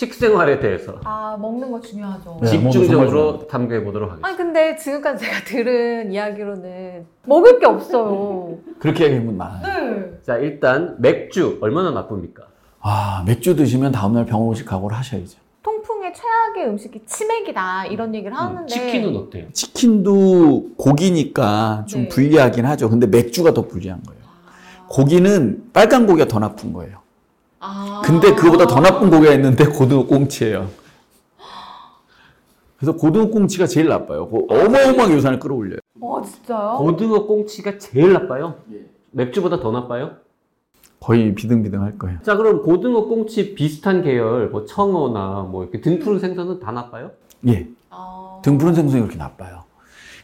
식생활에 대해서 아 먹는 거 중요하죠. 네. 집중적으로. 탐구해 보도록 하겠습니다. 아니 근데 지금까지 제가 들은 이야기로는 먹을 게 없어요. 그렇게 얘기하면 많아요. 네. 자, 일단 맥주 얼마나 나쁩니까? 아, 맥주 드시면 다음날 병원 오실 각오를 하셔야죠. 통풍의 최악의 음식이 치맥이다 이런 얘기를 하는데 음, 치킨은 어때요? 치킨도 고기니까 좀 네. 불리하긴 하죠. 근데 맥주가 더 불리한 거예요. 고기는 빨간 고기가 더 나쁜 거예요. 아. 근데 그거보다 더 나쁜 고기가 있는데 고등어 꽁치예요. 그래서 고등어 꽁치가 제일 나빠요. 그 어마어마하게 요산을 끌어올려요. 와 진짜요? 고등어 꽁치가 제일 나빠요? 맥주보다 더 나빠요? 거의 비등비등할 거예요. 자, 그럼 고등어 꽁치 비슷한 계열, 뭐 청어나 뭐 이렇게 등푸른 생선은 다 나빠요? 예. 아. 등푸른 생선이 그렇게 나빠요.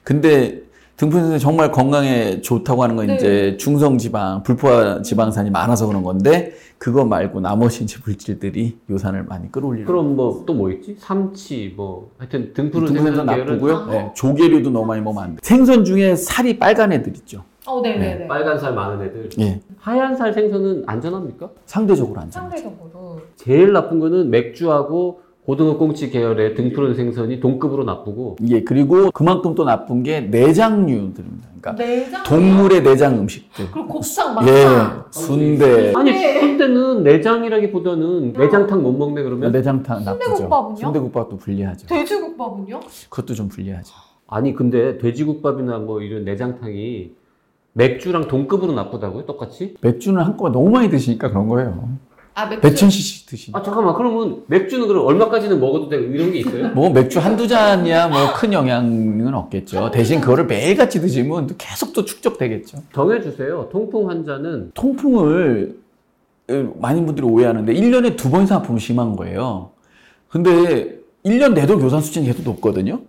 근데 등푸른 정말 건강에 좋다고 하는 건 네. 이제 중성 지방, 불포화 지방산이 많아서 그런 건데 그거 말고 나머지 이제 물질들이 요산을 많이 끌어올리는 그럼 뭐 또 뭐 있지? 삼치, 뭐 하여튼 등푸른 등푸른 생선 나쁘고요. 아. 네, 조개류도 너무 많이 먹으면 안 돼. 생선 중에 살이 빨간 애들 있죠. 어 네네 네. 빨간 살 많은 애들. 예. 하얀 살 생선은 안전합니까? 상대적으로 안전. 상대적으로. 제일 나쁜 거는 맥주하고 고등어 꽁치 계열의 등 푸른 생선이 동급으로 나쁘고 예, 그리고 그만큼 또 나쁜 게 내장류들입니다. 그러니까 내장. 동물의 내장 음식들. 그리고 곱창 예, 막창. 순대. 아니 네. 순대는 내장이라기보다는 내장탕 못 먹네 그러면 내장탕 나쁘죠. 순대국밥은요? 순대국밥도 불리하죠. 돼지국밥은요? 그것도 좀 불리하죠. 아니 근데 돼지국밥이나 뭐 이런 내장탕이 맥주랑 동급으로 나쁘다고요 똑같이? 맥주는 한꺼번에 너무 많이 드시니까 그런 거예요. 아 맥주. 100cc씩 드시니까. 아 잠깐만 그러면 맥주는 그럼 얼마까지는 먹어도 되고 이런 게 있어요? 뭐 맥주 한두 잔이야 뭐 큰 영향은 없겠죠. 대신 그거를 매일같이 드시면 또 계속 또 축적되겠죠. 정해주세요 통풍 환자는 통풍을 에, 많은 분들이 오해하는데 1년에 두 번 이상 아프면 심한 거예요. 근데 1년 내도 교산 수준이 계속 높거든요.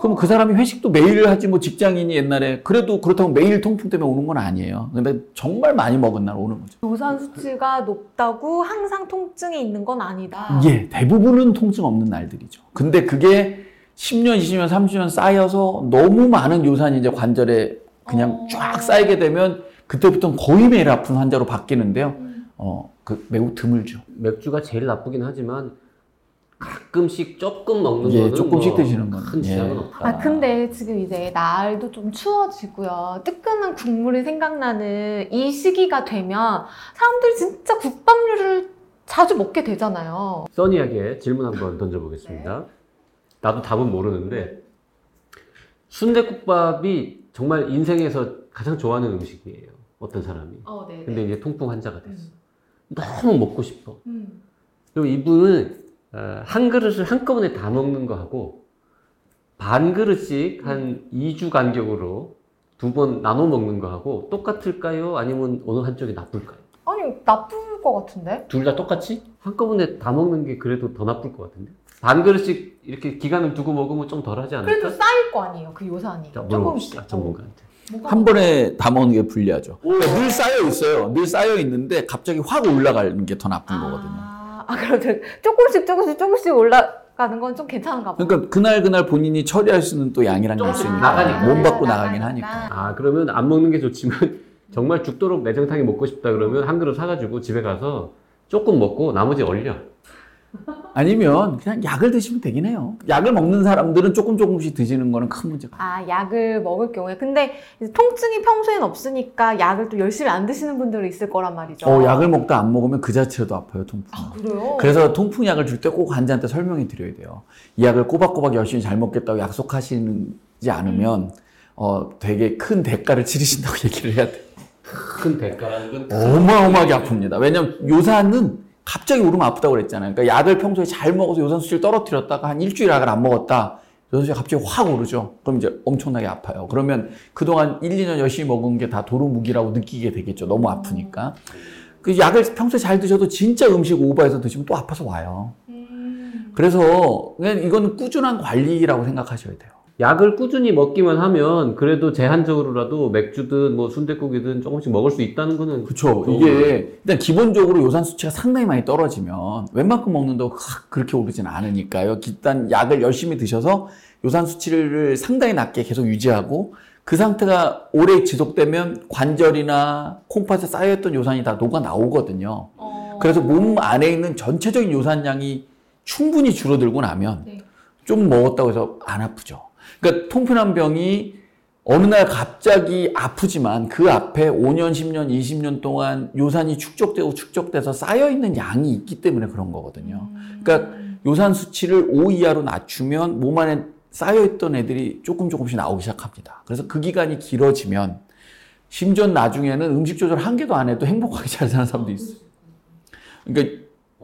아. 그럼 그 사람이 회식도 매일 하지 뭐 직장인이 옛날에 그래도 그렇다고 매일 통풍 때문에 오는 건 아니에요. 근데 정말 많이 먹은 날 오는 거죠. 요산 수치가 높다고 항상 통증이 있는 건 아니다. 예, 대부분은 통증 없는 날들이죠. 근데 그게 10년, 20년, 30년 쌓여서 너무 많은 요산이 이제 관절에 그냥 어. 쫙 쌓이게 되면 그때부터는 거의 매일 아픈 환자로 바뀌는데요. 음. 어, 그 매우 드물죠. 맥주가 제일 나쁘긴 하지만 가끔씩 조금 먹는 예, 거는 조금씩 뭐 드시는 거는. 큰 지장은 예. 없다. 아 근데 지금 이제 날도 좀 추워지고요. 뜨끈한 국물이 생각나는 이 시기가 되면 사람들이 진짜 국밥류를 자주 먹게 되잖아요. 써니에게 질문 한번 던져보겠습니다. 나도 답은 모르는데 순대국밥이 정말 인생에서 가장 좋아하는 음식이에요. 어떤 사람이. 어, 네. 근데 이제 통풍 환자가 됐어. 너무 먹고 싶어. 음. 그리고 이분은 어, 한 그릇을 한꺼번에 다 먹는 거 하고 반 그릇씩 한 2주 간격으로 두 번 나눠 먹는 거 하고 똑같을까요? 아니면 어느 한쪽이 나쁠까요? 아니 나쁠 것 같은데? 둘 다 똑같이? 한꺼번에 다 먹는 게 그래도 더 나쁠 것 같은데? 반 그릇씩 이렇게 기간을 두고 먹으면 좀 덜 하지 않을까? 그래도 쌓일 거 아니에요 그 요산이. 자, 조금씩. 전문가한테. 뭐가 한 번에 다 먹는 게 불리하죠. 그러니까 늘 쌓여 있어요. 늘 쌓여 있는데 갑자기 확 올라가는 게 더 나쁜 거거든요. 아, 아 그럼 저 조금씩 조금씩 조금씩 올라가는 건 좀 괜찮은가 봐요. 그러니까 그날 그날 본인이 처리할 수 있는 또 양이란 게 조금씩 있으니까 나가니까. 몸 받고. 나가긴 하니까. 아, 그러면 안 먹는 게 좋지만 정말 죽도록 내장탕이 먹고 싶다 그러면 한 그릇 사가지고 집에 가서 조금 먹고 나머지 얼려. 아니면 그냥 약을 드시면 되긴 해요. 약을 먹는 사람들은 조금 조금씩 드시는 거는 큰 문제가. 아 약을 먹을 경우에 근데 통증이 평소엔 없으니까 약을 또 열심히 안 드시는 분들이 있을 거란 말이죠. 어, 약을 먹다 안 먹으면 그 자체로도 아파요, 통풍. 아 그래요? 그래서 통풍 약을 줄 때 꼭 환자한테 설명해 드려야 돼요. 이 약을 꼬박꼬박 열심히 잘 먹겠다고 약속하시지 않으면 어, 되게 큰 대가를 치르신다고 얘기를 해야 돼요. 큰 대가라는 건 어마어마하게 아픕니다. 왜냐면 요산은 갑자기 오르면 아프다고 그랬잖아요. 그러니까 약을 평소에 잘 먹어서 요산 수치를 떨어뜨렸다가 한 일주일 약을 안 먹었다. 요산 수치가 갑자기 확 오르죠. 그럼 이제 엄청나게 아파요. 그러면 그동안 1, 2년 열심히 먹은 게 다 도루묵이라고 느끼게 되겠죠. 너무 아프니까. 그 약을 평소에 잘 드셔도 진짜 음식 오버해서 드시면 또 아파서 와요. 음. 그래서 그냥 이건 꾸준한 관리라고 생각하셔야 돼요. 약을 꾸준히 먹기만 하면 그래도 제한적으로라도 맥주든 뭐 순댓국이든 조금씩 먹을 수 있다는 거는 그렇죠. 이게 일단 기본적으로 요산 수치가 상당히 많이 떨어지면 웬만큼 먹는다고 크- 그렇게 오르진 않으니까요. 일단 약을 열심히 드셔서 요산 수치를 상당히 낮게 계속 유지하고 그 상태가 오래 지속되면 관절이나 콩팥에 쌓여있던 요산이 다 녹아 나오거든요. 어. 그래서 몸 안에 있는 전체적인 요산량이 충분히 줄어들고 나면 네. 좀 먹었다고 해서 안 아프죠. 그러니까 통편한 병이 어느 날 갑자기 아프지만 그 앞에 5년, 10년, 20년 동안 요산이 축적되고 축적돼서 쌓여있는 양이 있기 때문에 그런 거거든요. 그러니까 요산 수치를 5 이하로 낮추면 몸 안에 쌓여있던 애들이 조금 조금씩 나오기 시작합니다. 그래서 그 기간이 길어지면 심지어 나중에는 음식 조절 한 개도 안 해도 행복하게 잘 사는 사람도 있어요. 그러니까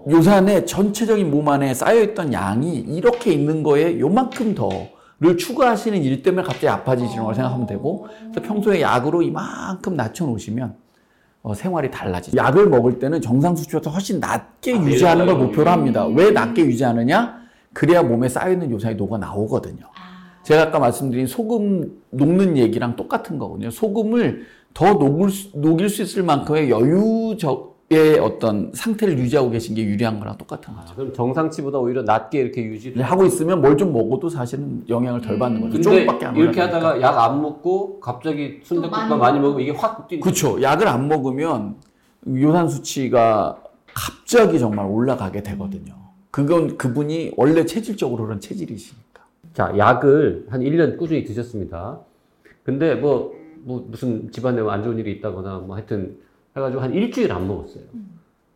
요산의 전체적인 몸 안에 쌓여있던 양이 이렇게 있는 거에 요만큼 더 를 추가하시는 일 때문에 갑자기 아파지시는 걸 생각하면 되고 그래서 평소에 약으로 이만큼 낮춰놓으시면 어, 생활이 달라지죠. 약을 먹을 때는 정상 수치보다 훨씬 낮게 유지하는 걸 목표로 합니다. 왜 낮게 유지하느냐? 그래야 몸에 쌓여있는 요산이 녹아 나오거든요. 제가 아까 말씀드린 소금 녹는 얘기랑 똑같은 거거든요. 소금을 더 녹을 수, 녹일 수 있을 만큼의 여유적 의 어떤 상태를 유지하고 계신 게 유리한 거랑 똑같은 거죠. 아, 그럼 정상치보다 오히려 낮게 이렇게 유지를 하고 있으면 뭘 좀 먹어도 사실은 영향을 덜 받는 거죠. 조금밖에 안 이렇게 올라가니까. 하다가 약 안 먹고 갑자기 많이 많이 먹으면 이게 확 뛰는 그렇죠. 약을 안 먹으면 요산 수치가 갑자기 정말 올라가게 되거든요. 그건 그분이 원래 체질적으로는 체질이시니까. 자, 약을 한 1년 꾸준히 드셨습니다. 근데 뭐, 뭐 무슨 집안에 안 좋은 일이 있다거나 뭐 하여튼 해가지고 한 일주일 안 먹었어요.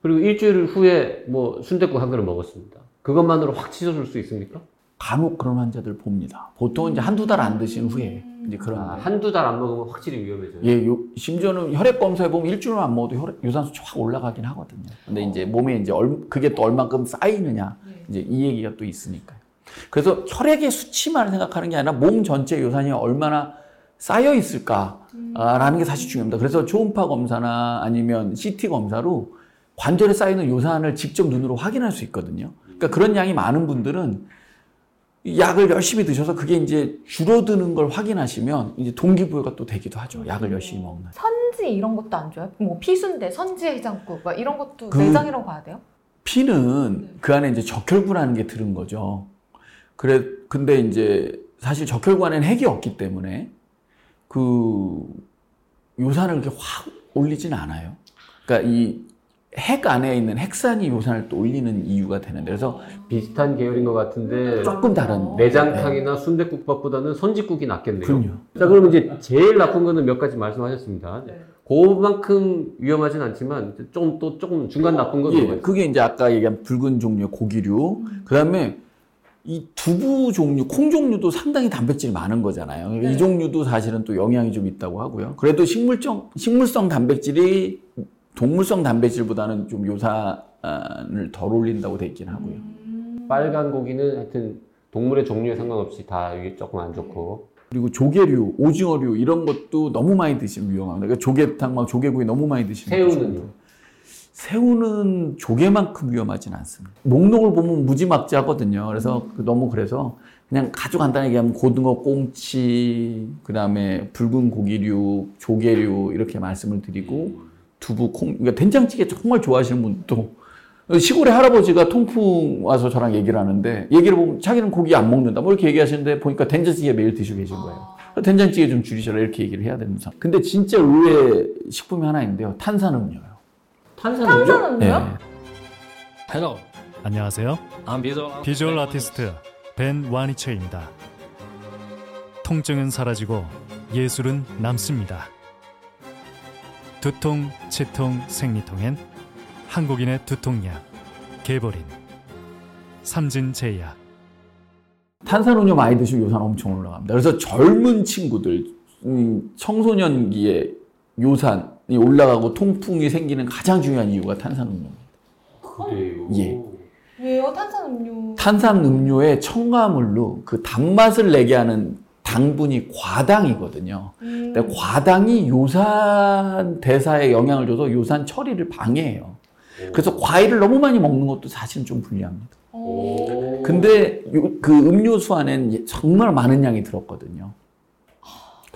그리고 일주일 후에 뭐 순댓국 한 그릇 먹었습니다. 그것만으로 확 치솟을 수 있습니까? 간혹 그런 환자들 봅니다. 보통은 이제 한두 달 안 드신 후에 이제 그런 아, 한두 달 안 먹으면 확실히 위험해져요. 예, 요, 심지어는 혈액 검사해 보면 일주일만 안 먹어도 혈액, 요산 수치 확 올라가긴 하거든요. 근데 이제 몸에 이제 얼, 그게 또 얼만큼 쌓이느냐 이제 이 얘기가 또 있으니까요. 그래서 혈액의 수치만 생각하는 게 아니라 몸 전체 요산이 얼마나 쌓여 있을까라는 게 사실 중요합니다. 그래서 초음파 검사나 아니면 CT 검사로 관절에 쌓이는 요산을 직접 눈으로 확인할 수 있거든요. 그러니까 그런 양이 많은 분들은 이 약을 열심히 드셔서 그게 이제 줄어드는 걸 확인하시면 이제 동기부여가 또 되기도 하죠. 약을 열심히 먹는. 선지 이런 것도 안 좋아요? 뭐 피순대, 선지 해장국 막 이런 것도 그- 내장이라고 봐야 돼요? 피는 그 안에 이제 적혈구라는 게 들은 거죠. 그래, 근데 이제 사실 적혈구 안에는 핵이 없기 때문에 그 요산을 그렇게 확 올리진 않아요. 그러니까 이 핵 안에 있는 핵산이 요산을 또 올리는 이유가 되는데 그래서 비슷한 계열인 것 같은데 조금 다른 내장탕이나 순댓국밥보다는 선지국이 낫겠네요. 그럼요. 자, 그러면 이제 제일 나쁜 거는 몇 가지 말씀하셨습니다. 네. 그만큼 위험하진 않지만 좀 또 조금 중간 나쁜 건 예? 그게 이제 아까 얘기한 붉은 종류의 고기류, 그 다음에 이 두부 종류, 콩 종류도 상당히 단백질이 많은 거잖아요. 그러니까 네. 이 종류도 사실은 또 영향이 좀 있다고 하고요. 그래도 식물성, 식물성 단백질이 동물성 단백질보다는 좀 요산을 덜 올린다고 돼 있긴 하고요. 빨간 고기는 하여튼 동물의 종류에 상관없이 다 이게 조금 안 좋고 그리고 조개류, 오징어류 이런 것도 너무 많이 드시면 위험합니다. 그러니까 조개탕, 막 조개구이 너무 많이 드시면 새우는요? 새우는 조개만큼 위험하진 않습니다. 목록을 보면 무지막지하거든요. 그래서 그 너무 그래서 그냥 아주 간단하게 얘기하면 고등어, 꽁치, 그 다음에 붉은 고기류, 조개류 이렇게 말씀을 드리고 두부, 콩, 그러니까 된장찌개 정말 좋아하시는 분도 시골의 할아버지가 통풍 와서 저랑 얘기를 하는데 얘기를 보면 자기는 고기 안 먹는다 뭐 이렇게 얘기하시는데 보니까 된장찌개 매일 드시고 계신 거예요. 된장찌개 좀 줄이셔라 이렇게 얘기를 해야 되는 상황. 근데 진짜 의외의 식품이 하나 있는데요. 탄산음료요. 탄산음료? 탄산음료요? 네. Hello, 안녕하세요. I'm visual 비주얼 아티스트 벤 와니체입니다. 통증은 사라지고 예술은 남습니다. 두통, 치통, 생리통엔 한국인의 두통약 개보린 삼진제약 탄산음료 많이 드시면 요산 엄청 올라갑니다. 그래서 젊은 친구들, 음, 청소년기에 요산이 올라가고 통풍이 생기는 가장 중요한 이유가 탄산음료입니다. 그래요? 예. 왜요? 탄산음료. 탄산음료의 첨가물로 그 단맛을 내게 하는 당분이 과당이거든요. 음. 근데 과당이 요산 대사에 영향을 줘서 요산 처리를 방해해요. 그래서 과일을 너무 많이 먹는 것도 사실은 좀 불리합니다. 어. 근데 요- 그 음료수 안에는 정말 많은 양이 들었거든요.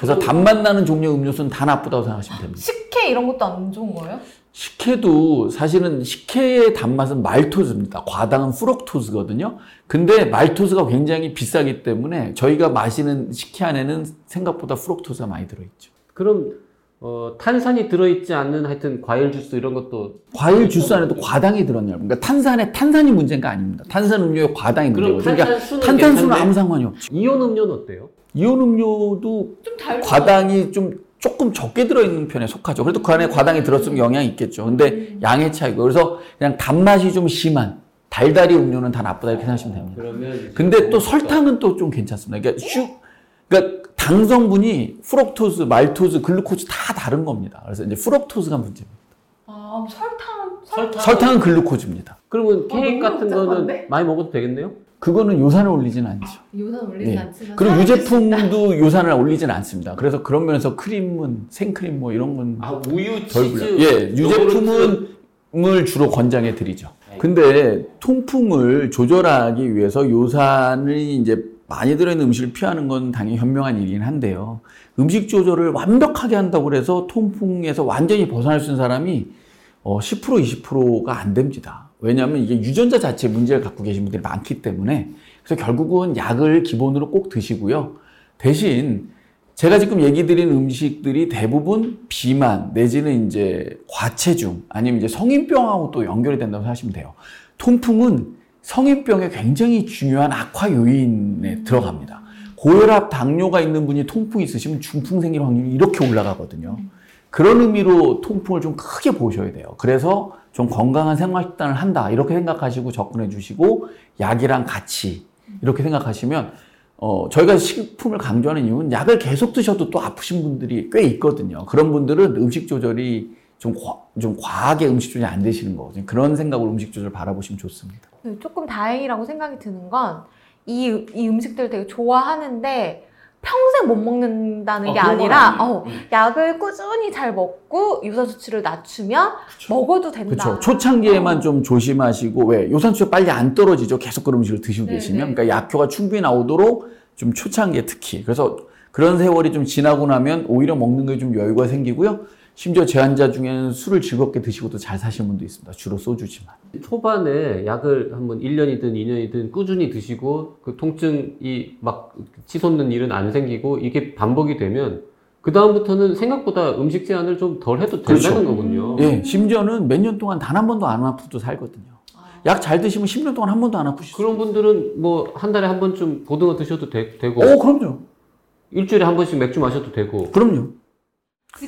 그래서 단맛 나는 종류 음료수는 다 나쁘다고 생각하시면 됩니다. 식혜 이런 것도 안 좋은 거예요? 식혜도 사실은 식혜의 단맛은 말토즈입니다. 과당은 프럭토즈거든요. 근데 말토즈가 굉장히 비싸기 때문에 저희가 마시는 식혜 안에는 생각보다 프럭토즈가 많이 들어있죠. 그럼 어, 탄산이 들어있지 않는 하여튼 과일 주스 이런 것도 과일 주스 안에도 과당이 들었냐. 그러니까 탄산에 탄산이 문제가 아닙니다. 탄산 음료에 과당이 문제고. 그러니까 탄산수는 탄산수는? 아무 상관이 없죠. 이온 음료는 어때요? 이온 음료도 좀. 과당이 좀 조금 적게 들어있는 편에 속하죠. 그래도 그 안에 과당이 들었으면 영향이 있겠죠. 근데 양의 차이고. 그래서 그냥 단맛이 좀 심한 달달이 음료는 다 나쁘다 이렇게 생각하시면 됩니다. 그러면 근데 또 설탕은 또 좀 괜찮습니다. 그러니까 슈, 그러니까 당 성분이 fructose, maltose, glucose 다 다른 겁니다. 그래서 이제 fructose가 문제입니다. 아, 설탕, 설탕. 설탕은 glucose입니다. 그러면 어, 케이크 같은 거는? 많이 먹어도 되겠네요? 그거는 요산을 올리진 않죠. 요산 올리진 네. 않지만. 그리고 유제품도 요산을 올리진 않습니다. 그래서 그런 면에서 크림은 생크림 뭐 이런 건 아 우유, 덜 치즈. 예, 유제품은 을 주로 권장해 드리죠. 근데 통풍을 조절하기 위해서 요산이 이제 많이 들어있는 음식을 피하는 건 당연히 현명한 일이긴 한데요. 음식 조절을 완벽하게 한다고 해서 통풍에서 완전히 벗어날 수 있는 사람이 어, 10% 20%가 안 됩니다. 왜냐하면 이게 유전자 자체에 문제를 갖고 계신 분들이 많기 때문에 그래서 결국은 약을 기본으로 꼭 드시고요. 대신 제가 지금 얘기 드린 음식들이 대부분 비만 내지는 이제 과체중 아니면 이제 성인병하고 또 연결이 된다고 생각하시면 돼요. 통풍은 성인병에 굉장히 중요한 악화 요인에 들어갑니다. 고혈압, 당뇨가 있는 분이 통풍이 있으시면 중풍 생길 확률이 이렇게 올라가거든요. 그런 의미로 통풍을 좀 크게 보셔야 돼요. 그래서 좀 건강한 생활 습관을 한다. 이렇게 생각하시고 접근해 주시고 약이랑 같이 이렇게 생각하시면 어, 저희가 식품을 강조하는 이유는 약을 계속 드셔도 또 아프신 분들이 꽤 있거든요. 그런 분들은 음식 조절이 좀, 과, 좀 과하게 음식 조절이 안 되시는 거거든요. 그런 생각으로 음식 조절 바라보시면 좋습니다. 네, 조금 다행이라고 생각이 드는 건 이 이 음식들 되게 좋아하는데 평생 못 먹는다는 어, 게 아니라. 어, 약을 꾸준히 잘 먹고 유사 수치를 낮추면 먹어도 된다. 그렇죠. 초창기에만 좀 조심하시고 왜 요산수가 빨리 안 떨어지죠. 계속 그런 음식을 드시고 네, 계시면 네. 그러니까 약효가 충분히 나오도록 좀 초창기에 특히 그래서 그런 세월이 좀 지나고 나면 오히려 먹는 게 좀 여유가 생기고요. 심지어 제 환자 중에는 술을 즐겁게 드시고도 잘 사시는 분도 있습니다. 주로 소주지만. 초반에 약을 한번 1년이든 2년이든 꾸준히 드시고 그 통증이 막 치솟는 일은 안 생기고 이게 반복이 되면 그 다음부터는 생각보다 음식 제한을 좀 덜 해도 된다는 그렇죠. 거군요. 예, 심지어는 몇 년 동안 단 한 번도 안 아프도 살거든요. 약 잘 드시면 10년 동안 한 번도 안 아프시죠. 그런 분들은 뭐 한 달에 한 번쯤 고등어 드셔도 되, 고 오, 그럼요. 일주일에 한 번씩 맥주 마셔도 되고 그럼요.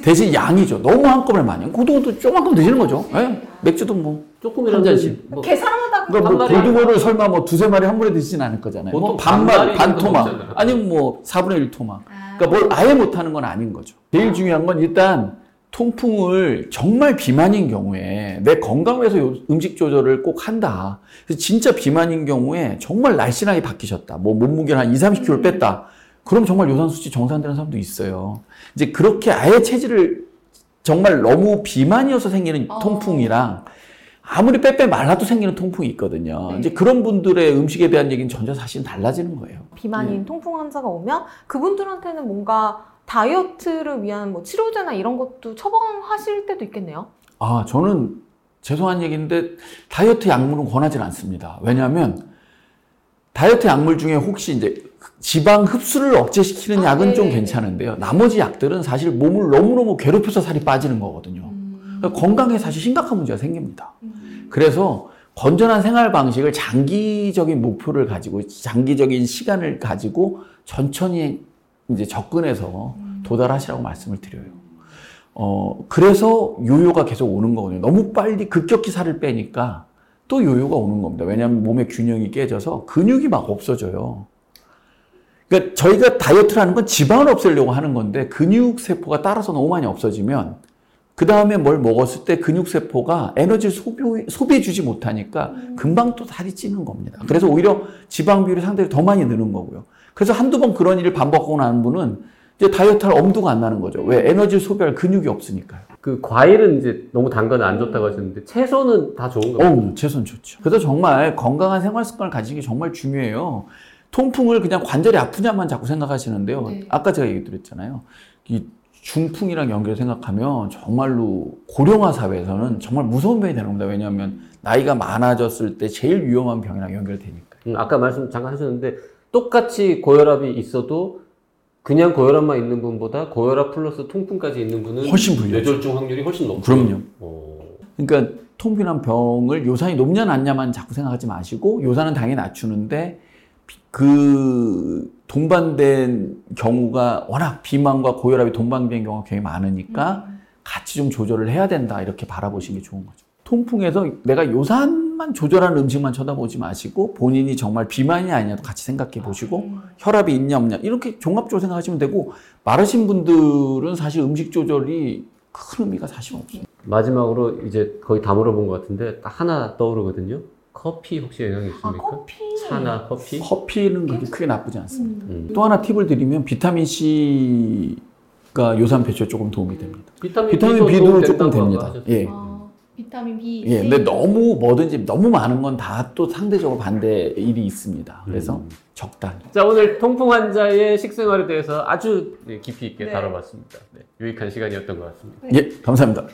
대신 양이죠. 너무 한꺼번에 많이. 고등어도 조금만 드시는 거죠. 예? 맥주도 뭐. 조금이라도 한 잔씩. 뭐 계산하다가 그러니까 뭐한 마리 고등어를 설마 뭐 두세 마리 한 번에 드시진 않을 거잖아요. 뭐 보통 반마리, 반마리 반 토막. 아니면 뭐 4분의 1 토막. 아, 그러니까 뭘 아예 못하는 건 아닌 거죠. 제일 중요한 건 일단 통풍을 정말 비만인 경우에 내 건강을 위해서 요- 음식 조절을 꼭 한다. 그래서 진짜 비만인 경우에 정말 날씬하게 바뀌셨다. 뭐 몸무게를 한 2, 30kg 뺐다. 그럼 정말 요산 수치 정상되는 사람도 있어요. 이제 그렇게 아예 체질을 정말 너무 비만이어서 생기는 어. 통풍이랑 아무리 빼빼 말라도 생기는 통풍이 있거든요. 네. 이제 그런 분들의 음식에 대한 얘기는 전혀 사실 달라지는 거예요. 비만인 통풍 환자가 오면 그분들한테는 뭔가 다이어트를 위한 뭐 치료제나 이런 것도 처방하실 때도 있겠네요. 아, 저는 죄송한 얘기인데 다이어트 약물은 권하진 않습니다. 왜냐하면 다이어트 약물 중에 혹시 이제 지방 흡수를 억제시키는 아, 약은 좀 네네네. 괜찮은데요. 나머지 약들은 사실 몸을 너무너무 괴롭혀서 살이 빠지는 거거든요. 그러니까 건강에 사실 심각한 문제가 생깁니다. 그래서 건전한 생활 방식을 장기적인 목표를 가지고 장기적인 시간을 가지고 천천히 이제 접근해서 도달하시라고 말씀을 드려요. 어, 그래서 요요가 계속 오는 거거든요. 너무 빨리 급격히 살을 빼니까 또 요요가 오는 겁니다. 왜냐하면 몸의 균형이 깨져서 근육이 막 없어져요. 그러니까 저희가 다이어트를 하는 건 지방을 없애려고 하는 건데 근육 세포가 따라서 너무 많이 없어지면 그 다음에 뭘 먹었을 때 근육 세포가 에너지를 소비, 소비해 주지 못하니까 금방 또 살이 찌는 겁니다. 그래서 오히려 지방 비율이 상대로 더 많이 느는 거고요. 그래서 한두 번 그런 일을 반복하고 나는 분은 이제 다이어트할 엄두가 안 나는 거죠. 왜? 에너지를 소비할 근육이 없으니까요. 그 과일은 이제 너무 단 건 안 좋다고 하셨는데 채소는 다 좋은 거예요. 채소는 좋죠. 그래서 정말 건강한 생활 습관을 가지는 게 정말 중요해요. 통풍을 그냥 관절이 아프냐만 자꾸 생각하시는데요. 네. 아까 제가 얘기 드렸잖아요. 이 중풍이랑 연결 생각하면 정말로 고령화 사회에서는 정말 무서운 병이 되는 겁니다. 왜냐하면 나이가 많아졌을 때 제일 위험한 병이랑 연결되니까. 음, 아까 말씀 잠깐 하셨는데 똑같이 고혈압이 있어도 그냥 고혈압만 있는 분보다 고혈압 플러스 통풍까지 있는 분은 훨씬 불리하죠. 뇌졸중 확률이 훨씬 높고 그럼요. 어, 그러니까 통풍이란 병을 요산이 높냐 낮냐만 자꾸 생각하지 마시고 요산은 당연히 낮추는데 비- 그 동반된 경우가 워낙 비만과 고혈압이 동반된 경우가 굉장히 많으니까 같이 좀 조절을 해야 된다 이렇게 바라보시는 게 좋은 거죠. 통풍에서 내가 요산만 조절하는 음식만 쳐다보지 마시고 본인이 정말 비만이 아니냐도 같이 생각해 보시고 혈압이 있냐 없냐 이렇게 종합적으로 생각하시면 되고 마르신 분들은 사실 음식 조절이 큰 의미가 사실 없어요. 마지막으로 이제 거의 다 물어본 것 같은데 딱 하나 떠오르거든요. 커피 혹시 영향이 아, 있습니까? 커피. 차나 커피? 커피는 그렇게 크게 나쁘지 않습니다. 음. 또 하나 팁을 드리면 비타민 C가 요산 배출에 조금 도움이 됩니다. 비타민, 비타민 B도 조금 됩니다. 하셨어요. 예. 아, 비타민 B. 예. 근데 너무 뭐든지 너무 많은 건 다 또 상대적으로 반대 일이 있습니다. 그래서 음. 적당히. 자 오늘 통풍 환자의 식생활에 대해서 아주 깊이 있게 네. 다뤄봤습니다. 네, 유익한 시간이었던 것 같습니다. 예, 감사합니다.